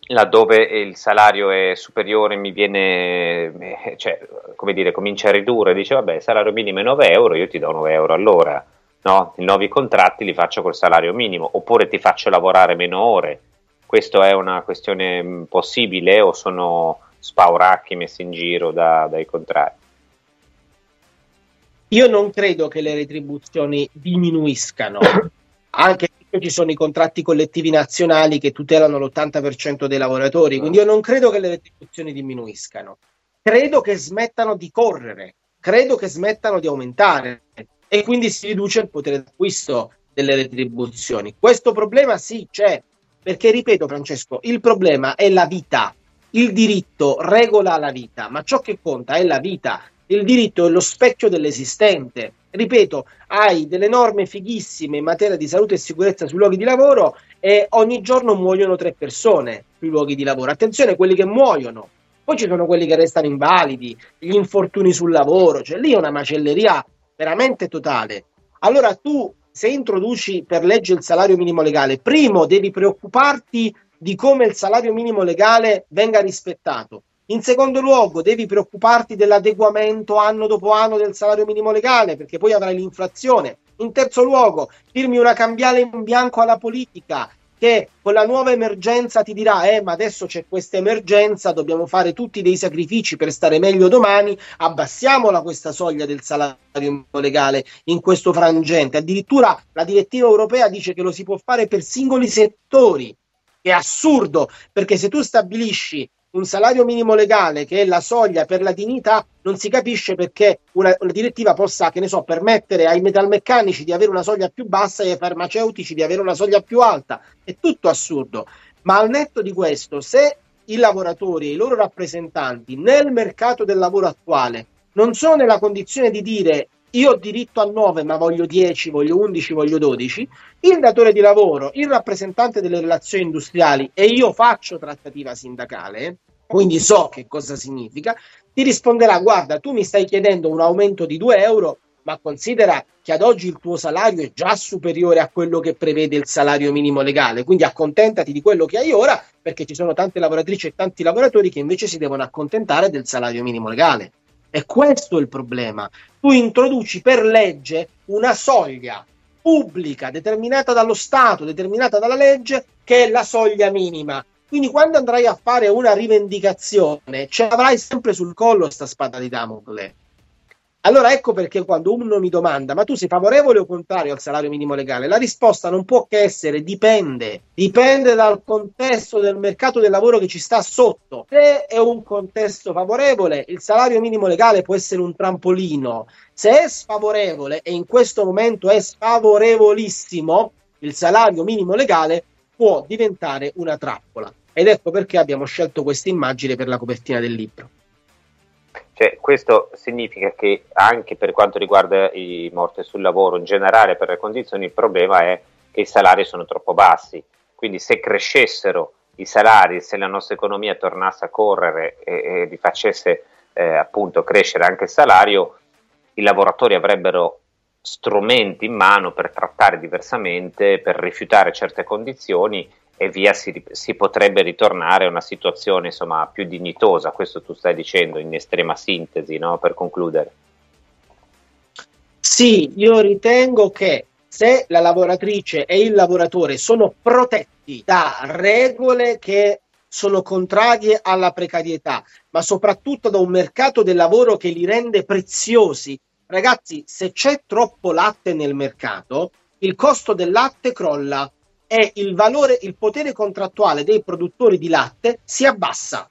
laddove il salario è superiore mi viene, eh, cioè, come dire, comincia a ridurre, dice vabbè, il salario minimo è 9 euro, io ti do 9 euro all'ora, no? I nuovi contratti li faccio col salario minimo, oppure ti faccio lavorare meno ore. Questa è una questione mm, possibile o sono spauracchi messi in giro da, dai contrari. Io non credo che le retribuzioni diminuiscano, anche perché ci sono i contratti collettivi nazionali che tutelano l'80% dei lavoratori, quindi io non credo che le retribuzioni diminuiscano. Credo che smettano di correre, credo che smettano di aumentare e quindi si riduce il potere d'acquisto delle retribuzioni. Questo problema sì c'è, perché ripeto Francesco, il problema è la vita, il diritto regola la vita, ma ciò che conta è la vita. Il diritto è lo specchio dell'esistente. Ripeto, hai delle norme fighissime in materia di salute e sicurezza sui luoghi di lavoro e ogni giorno muoiono tre persone sui luoghi di lavoro. Attenzione, quelli che muoiono. Poi ci sono quelli che restano invalidi, gli infortuni sul lavoro, cioè lì è una macelleria veramente totale. Allora tu, se introduci per legge il salario minimo legale, primo devi preoccuparti di come il salario minimo legale venga rispettato. In secondo luogo, devi preoccuparti dell'adeguamento anno dopo anno del salario minimo legale, perché poi avrai l'inflazione. In terzo luogo, firmi una cambiale in bianco alla politica che con la nuova emergenza ti dirà eh ma adesso c'è questa emergenza, dobbiamo fare tutti dei sacrifici per stare meglio domani, abbassiamola questa soglia del salario legale in questo frangente. Addirittura la direttiva europea dice che lo si può fare per singoli settori. È assurdo perché se tu stabilisci un salario minimo legale che è la soglia per la dignità, non si capisce perché una, una, direttiva possa, che ne so, permettere ai metalmeccanici di avere una soglia più bassa e ai farmaceutici di avere una soglia più alta. È tutto assurdo. Ma al netto di questo, se i lavoratori e i loro rappresentanti nel mercato del lavoro attuale non sono nella condizione di dire io ho diritto a 9 ma voglio 10, voglio 11, voglio 12, il datore di lavoro, il rappresentante delle relazioni industriali e io faccio trattativa sindacale, quindi so che cosa significa, ti risponderà guarda tu mi stai chiedendo un aumento di 2 euro ma considera che ad oggi il tuo salario è già superiore a quello che prevede il salario minimo legale, quindi accontentati di quello che hai ora perché ci sono tante lavoratrici e tanti lavoratori che invece si devono accontentare del salario minimo legale. E questo è il problema. Tu introduci per legge una soglia pubblica determinata dallo Stato, determinata dalla legge, che è la soglia minima. Quindi quando andrai a fare una rivendicazione, ce l'avrai sempre sul collo questa spada di Damocle. Allora ecco perché quando uno mi domanda ma tu sei favorevole o contrario al salario minimo legale, la risposta non può che essere dipende, dipende dal contesto del mercato del lavoro che ci sta sotto. Se è un contesto favorevole, il salario minimo legale può essere un trampolino. Se è sfavorevole e in questo momento è sfavorevolissimo, il salario minimo legale può diventare una trappola. Ed ecco perché abbiamo scelto questa immagine per la copertina del libro. Cioè, questo significa che anche per quanto riguarda i morti sul lavoro, in generale per le condizioni, il problema è che i salari sono troppo bassi. Quindi se crescessero i salari, se la nostra economia tornasse a correre e, e vi facesse eh, appunto crescere anche il salario, i lavoratori avrebbero strumenti in mano per trattare diversamente, per rifiutare certe condizioni e via si, si, potrebbe ritornare a una situazione insomma, più dignitosa, questo tu stai dicendo in estrema sintesi, no? per concludere. Sì, io ritengo che se la lavoratrice e il lavoratore sono protetti da regole che sono contrarie alla precarietà, ma soprattutto da un mercato del lavoro che li rende preziosi. Ragazzi, se c'è troppo latte nel mercato, il costo del latte crolla, e il valore, il potere contrattuale dei produttori di latte si abbassa.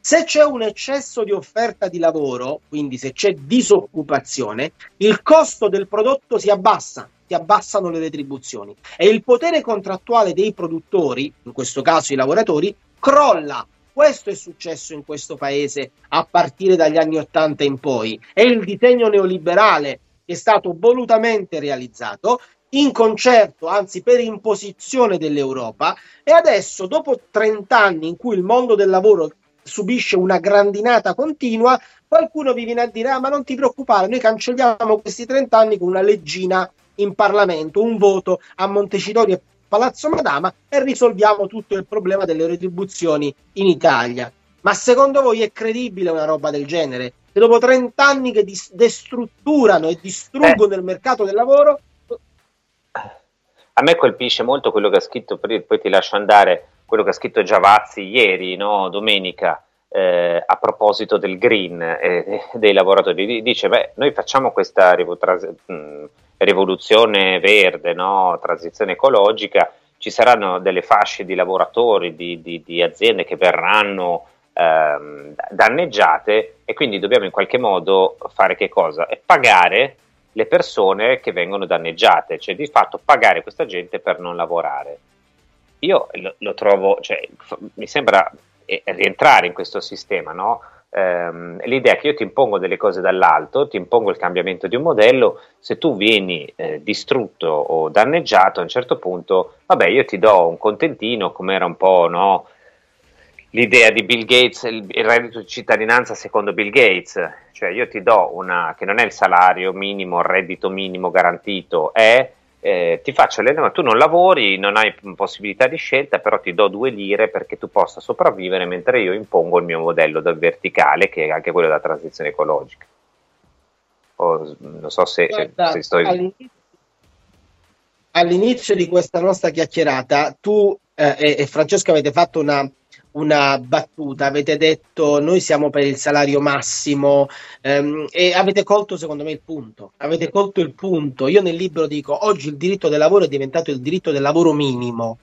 Se c'è un eccesso di offerta di lavoro, quindi se c'è disoccupazione, il costo del prodotto si abbassa, si abbassano le retribuzioni e il potere contrattuale dei produttori, in questo caso i lavoratori, crolla. Questo è successo in questo paese a partire dagli anni Ottanta in poi. È il disegno neoliberale che è stato volutamente realizzato in concerto, anzi per imposizione dell'Europa e adesso dopo 30 anni in cui il mondo del lavoro subisce una grandinata continua, qualcuno vi viene a dire ah ma non ti preoccupare, noi cancelliamo questi 30 anni con una leggina in Parlamento, un voto a Montecitorio e Palazzo Madama e risolviamo tutto il problema delle retribuzioni in Italia. Ma secondo voi è credibile una roba del genere? Se dopo 30 anni che dis- destrutturano e distruggono eh. il mercato del lavoro, a me colpisce molto quello che ha scritto, poi ti lascio andare, quello che ha scritto Giavazzi ieri, no, domenica, eh, a proposito del green eh, dei lavoratori. Dice, beh, noi facciamo questa rivoluzione verde, no, transizione ecologica, ci saranno delle fasce di lavoratori, di, di, di aziende che verranno ehm, danneggiate e quindi dobbiamo in qualche modo fare che cosa? Pagare le persone che vengono danneggiate, cioè di fatto pagare questa gente per non lavorare. Io lo, lo trovo, cioè, mi sembra eh, rientrare in questo sistema, no? ehm, l'idea che io ti impongo delle cose dall'alto, ti impongo il cambiamento di un modello, se tu vieni eh, distrutto o danneggiato a un certo punto, vabbè, io ti do un contentino, come era un po', no? L'idea di Bill Gates, il, reddito di cittadinanza secondo Bill Gates, cioè io ti do una, che non è il salario minimo, il reddito minimo garantito, è eh, ti faccio l'elenco, tu non lavori, non hai possibilità di scelta, però ti do due lire perché tu possa sopravvivere mentre io impongo il mio modello del verticale, che è anche quello della transizione ecologica. O, non so se, Guarda, se sto... All'inizio all'inizio di questa nostra chiacchierata tu eh, e, e Francesco avete fatto una, una battuta, avete detto noi siamo per il salario massimo ehm, e avete colto secondo me il punto, avete colto il punto. Io nel libro dico oggi il diritto del lavoro è diventato il diritto del lavoro minimo,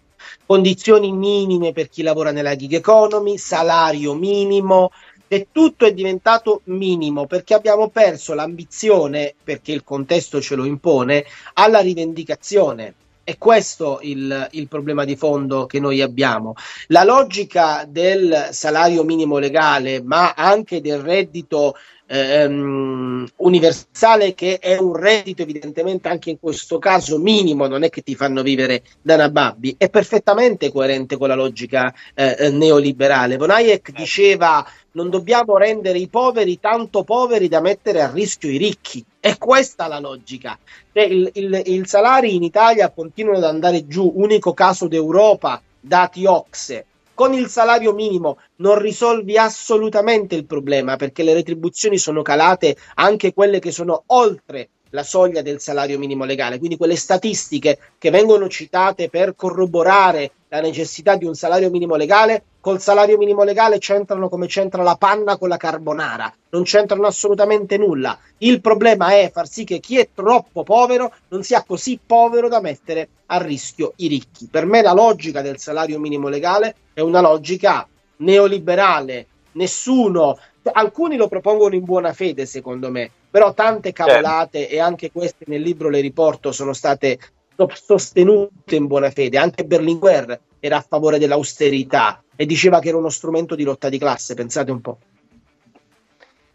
condizioni minime per chi lavora nella gig economy, salario minimo, e tutto è diventato minimo perché abbiamo perso l'ambizione, perché il contesto ce lo impone, alla rivendicazione. È questo il, il, problema di fondo che noi abbiamo. La logica del salario minimo legale, ma anche del reddito ehm, universale, che è un reddito evidentemente anche in questo caso minimo, non è che ti fanno vivere da nababbi, è perfettamente coerente con la logica eh, eh neoliberale. Von Hayek diceva non dobbiamo rendere i poveri tanto poveri da mettere a rischio i ricchi. È questa la logica. Cioè, il, il, il salari in Italia continuano ad andare giù, unico caso d'Europa, dati Ocse. Con il salario minimo non risolvi assolutamente il problema perché le retribuzioni sono calate anche quelle che sono oltre la soglia del salario minimo legale, quindi quelle statistiche che vengono citate per corroborare la necessità di un salario minimo legale, col salario minimo legale c'entrano come c'entra la panna con la carbonara, non c'entrano assolutamente nulla. Il problema è far sì che chi è troppo povero non sia così povero da mettere a rischio i ricchi. Per me la logica del salario minimo legale è una logica neoliberale, nessuno alcuni lo propongono in buona fede, secondo me, però tante certo. cavolate e anche queste nel libro le riporto sono state sostenute in buona fede. Anche Berlinguer era a favore dell'austerità e diceva che era uno strumento di lotta di classe, pensate un po'.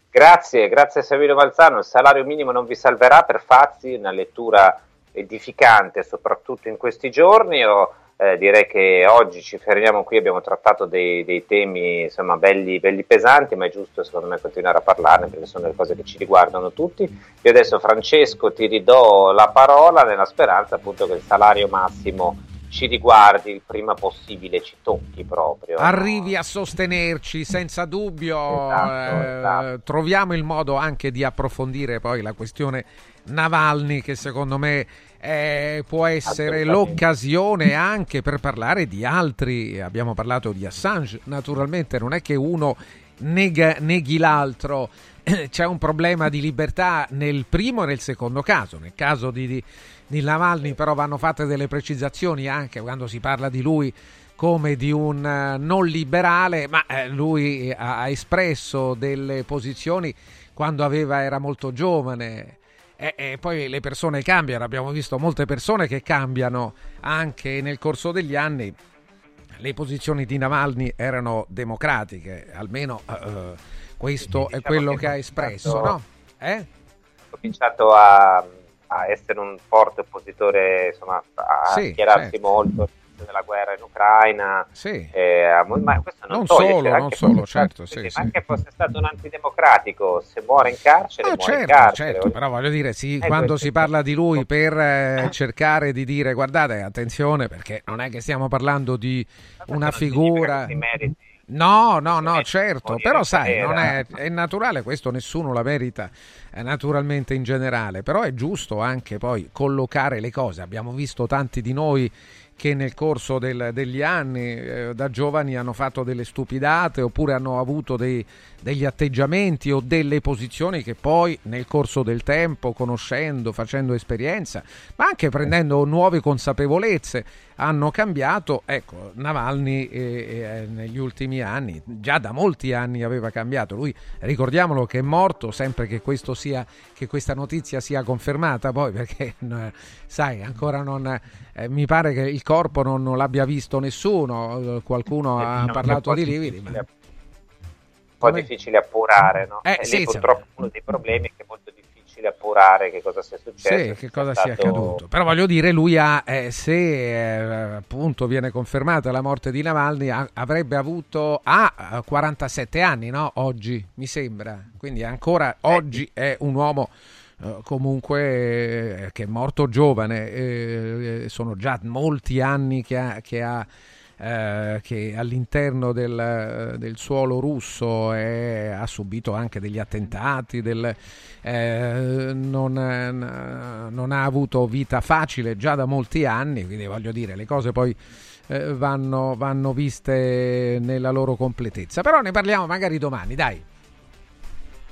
Grazie, grazie Savino Valzano. Il salario minimo non vi salverà per Fazzi, una lettura edificante soprattutto in questi giorni. Ho eh, direi che oggi ci fermiamo qui, abbiamo trattato dei, dei temi insomma, belli, belli, pesanti, ma è giusto secondo me continuare a parlarne perché sono le cose che ci riguardano tutti. Io adesso Francesco ti ridò la parola nella speranza appunto che il salario massimo ci riguardi il prima possibile, ci tocchi proprio. Arrivi no? a sostenerci senza dubbio, esatto, eh, esatto. troviamo il modo anche di approfondire poi la questione Navalny che secondo me eh, può essere l'occasione anche per parlare di altri. Abbiamo parlato di Assange, naturalmente non è che uno nega, neghi l'altro. C'è un problema di libertà nel primo e nel secondo caso. Nel caso di, di, di Navalny, però, vanno fatte delle precisazioni anche quando si parla di lui come di un uh, non liberale, ma uh, lui ha, espresso delle posizioni quando aveva, era molto giovane e, e, poi le persone cambiano, abbiamo visto molte persone che cambiano anche nel corso degli anni. Le posizioni di Navalny erano democratiche, almeno uh, questo diciamo è quello che, che ha espresso, no? Eh? Ha cominciato a, a, essere un forte oppositore, insomma, a sì, schierarsi certo. molto della guerra in Ucraina. Sì. Eh, ma questo non, non toglie, solo, non solo, certo. Sì, sì, Anche fosse stato un antidemocratico, se muore in carcere, ah, muore certo, in carcere. Certo, però voglio dire, sì, eh, quando si parla di lui per eh, cercare di dire, guardate, attenzione, perché non è che stiamo parlando di una figura... No, no, no, certo, però sai, non è, è, naturale, questo nessuno la merita eh, naturalmente in generale, però è giusto anche poi collocare le cose. Abbiamo visto tanti di noi che nel corso del, degli anni eh, da giovani hanno fatto delle stupidate oppure hanno avuto dei, degli atteggiamenti o delle posizioni che poi nel corso del tempo, conoscendo, facendo esperienza, ma anche prendendo nuove consapevolezze, hanno cambiato. Ecco, Navalny eh, eh, negli ultimi anni, già da molti anni aveva cambiato. Lui, ricordiamolo che è morto sempre che, sia, che questa notizia sia confermata, poi perché, sai, ancora non... Eh, mi pare che il corpo non, non l'abbia visto nessuno, qualcuno eh, ha parlato di lividi. Ma po' Come? difficile appurare, no? Eh, sì, purtroppo uno dei problemi è che è molto difficile appurare che cosa sia successo. Sì, che cosa sia stato... accaduto. Però voglio dire, lui ha, eh, se eh, appunto viene confermata la morte di Navalny, ha, avrebbe avuto a 47 anni, no? Oggi, mi sembra. Quindi ancora eh, oggi è un uomo eh, comunque che è morto giovane, sono già molti anni che ha, che ha eh, che all'interno del, del suolo russo è, ha subito anche degli attentati, del, eh, non, non, ha avuto vita facile già da molti anni, quindi voglio dire, le cose poi eh, vanno, vanno viste nella loro completezza. Però ne parliamo magari domani, dai.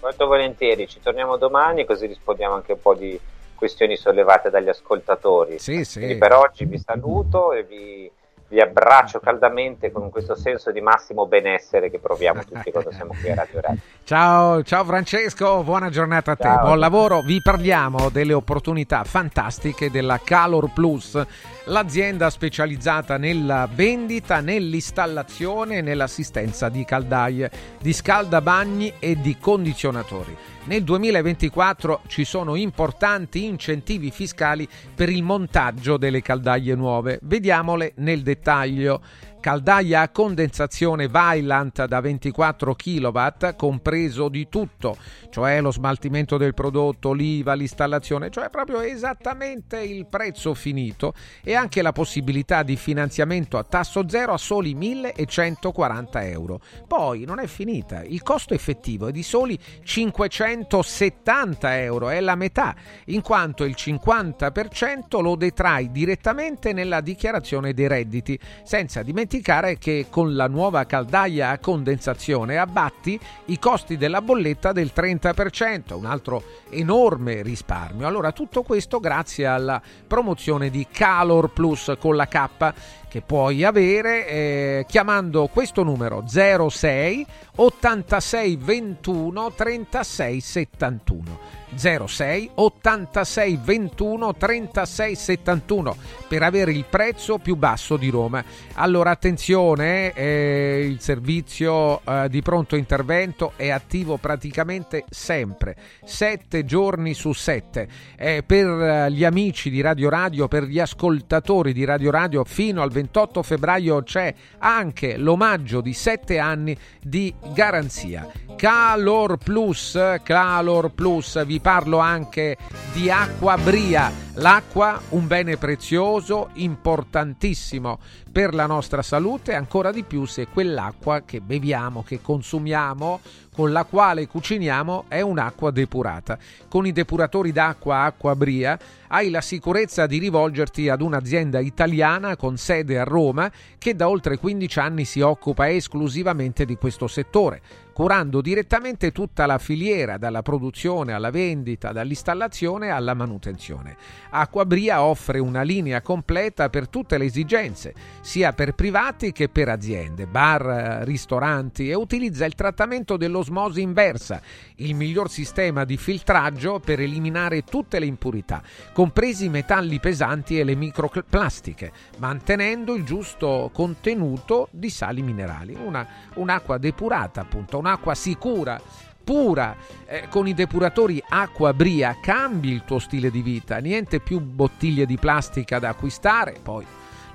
Molto volentieri, ci torniamo domani così rispondiamo anche un po' di questioni sollevate dagli ascoltatori. Sì, sì. Quindi per oggi vi saluto e vi vi abbraccio caldamente con questo senso di massimo benessere che proviamo tutti quando siamo qui a Radio Radio. Ciao, ciao Francesco, buona giornata a te, ciao. buon lavoro. Vi parliamo delle opportunità fantastiche della Calor Plus, l'azienda specializzata nella vendita, nell'installazione e nell'assistenza di caldaie, di scaldabagni e di condizionatori. Nel 2024 ci sono importanti incentivi fiscali per il montaggio delle caldaie nuove. Vediamole nel dettaglio caldaia a condensazione Vailant da 24 kW, compreso di tutto, cioè lo smaltimento del prodotto, l'IVA, l'installazione, cioè proprio esattamente il prezzo finito e anche la possibilità di finanziamento a tasso zero a soli 1140 euro. Poi non è finita, il costo effettivo è di soli 570 euro, è la metà, in quanto il 50% lo detrai direttamente nella dichiarazione dei redditi, senza dimenticare dimenticare che con la nuova caldaia a condensazione abbatti i costi della bolletta del 30%, un altro enorme risparmio. Allora tutto questo grazie alla promozione di Calor Plus con la K che puoi avere eh, chiamando questo numero 06 86 21 36 71. 06 86 21 36 71 per avere il prezzo più basso di Roma. Allora attenzione, eh, il servizio eh, di pronto intervento è attivo praticamente sempre, 7 giorni su 7. Eh, per gli amici di Radio Radio, per gli ascoltatori di Radio Radio fino al 28 febbraio c'è anche l'omaggio di 7 anni di garanzia. Calor Plus, Calor Plus, vi parlo anche di acqua bria. L'acqua, un bene prezioso, importantissimo per la nostra salute, ancora di più se quell'acqua che beviamo, che consumiamo, con la quale cuciniamo è un'acqua depurata. Con i depuratori d'acqua Acqua Bria hai la sicurezza di rivolgerti ad un'azienda italiana con sede a Roma che da oltre 15 anni si occupa esclusivamente di questo settore curando direttamente tutta la filiera, dalla produzione alla vendita, dall'installazione alla manutenzione. Acquabria offre una linea completa per tutte le esigenze, sia per privati che per aziende, bar, ristoranti e utilizza il trattamento dell'osmosi inversa, il miglior sistema di filtraggio per eliminare tutte le impurità, compresi i metalli pesanti e le microplastiche, mantenendo il giusto contenuto di sali minerali. Una, un'acqua depurata, appunto, una un'acqua sicura, pura, eh, con i depuratori acqua bria, cambi il tuo stile di vita, niente più bottiglie di plastica da acquistare, poi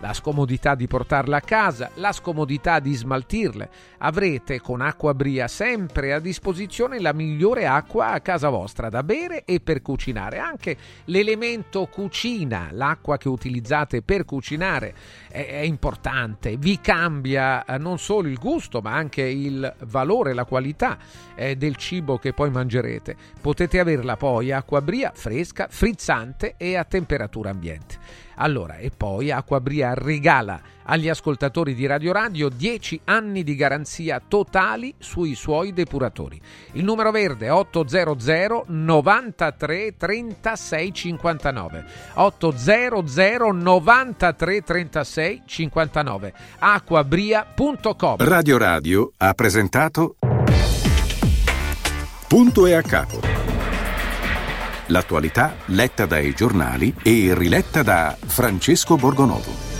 la scomodità di portarle a casa, la scomodità di smaltirle. Avrete con Acqua Bria sempre a disposizione la migliore acqua a casa vostra da bere e per cucinare. Anche l'elemento cucina, l'acqua che utilizzate per cucinare è, è importante, vi cambia eh, non solo il gusto ma anche il valore, la qualità eh, del cibo che poi mangerete. Potete averla poi acqua bria fresca, frizzante e a temperatura ambiente. Allora, e poi Acquabria regala agli ascoltatori di Radio Radio 10 anni di garanzia totali sui suoi depuratori. Il numero verde è 800 93 36 59. 800 93 36 59. acquabria.com. Radio Radio ha presentato Punto e a capo L'attualità letta dai giornali e riletta da Francesco Borgonovo.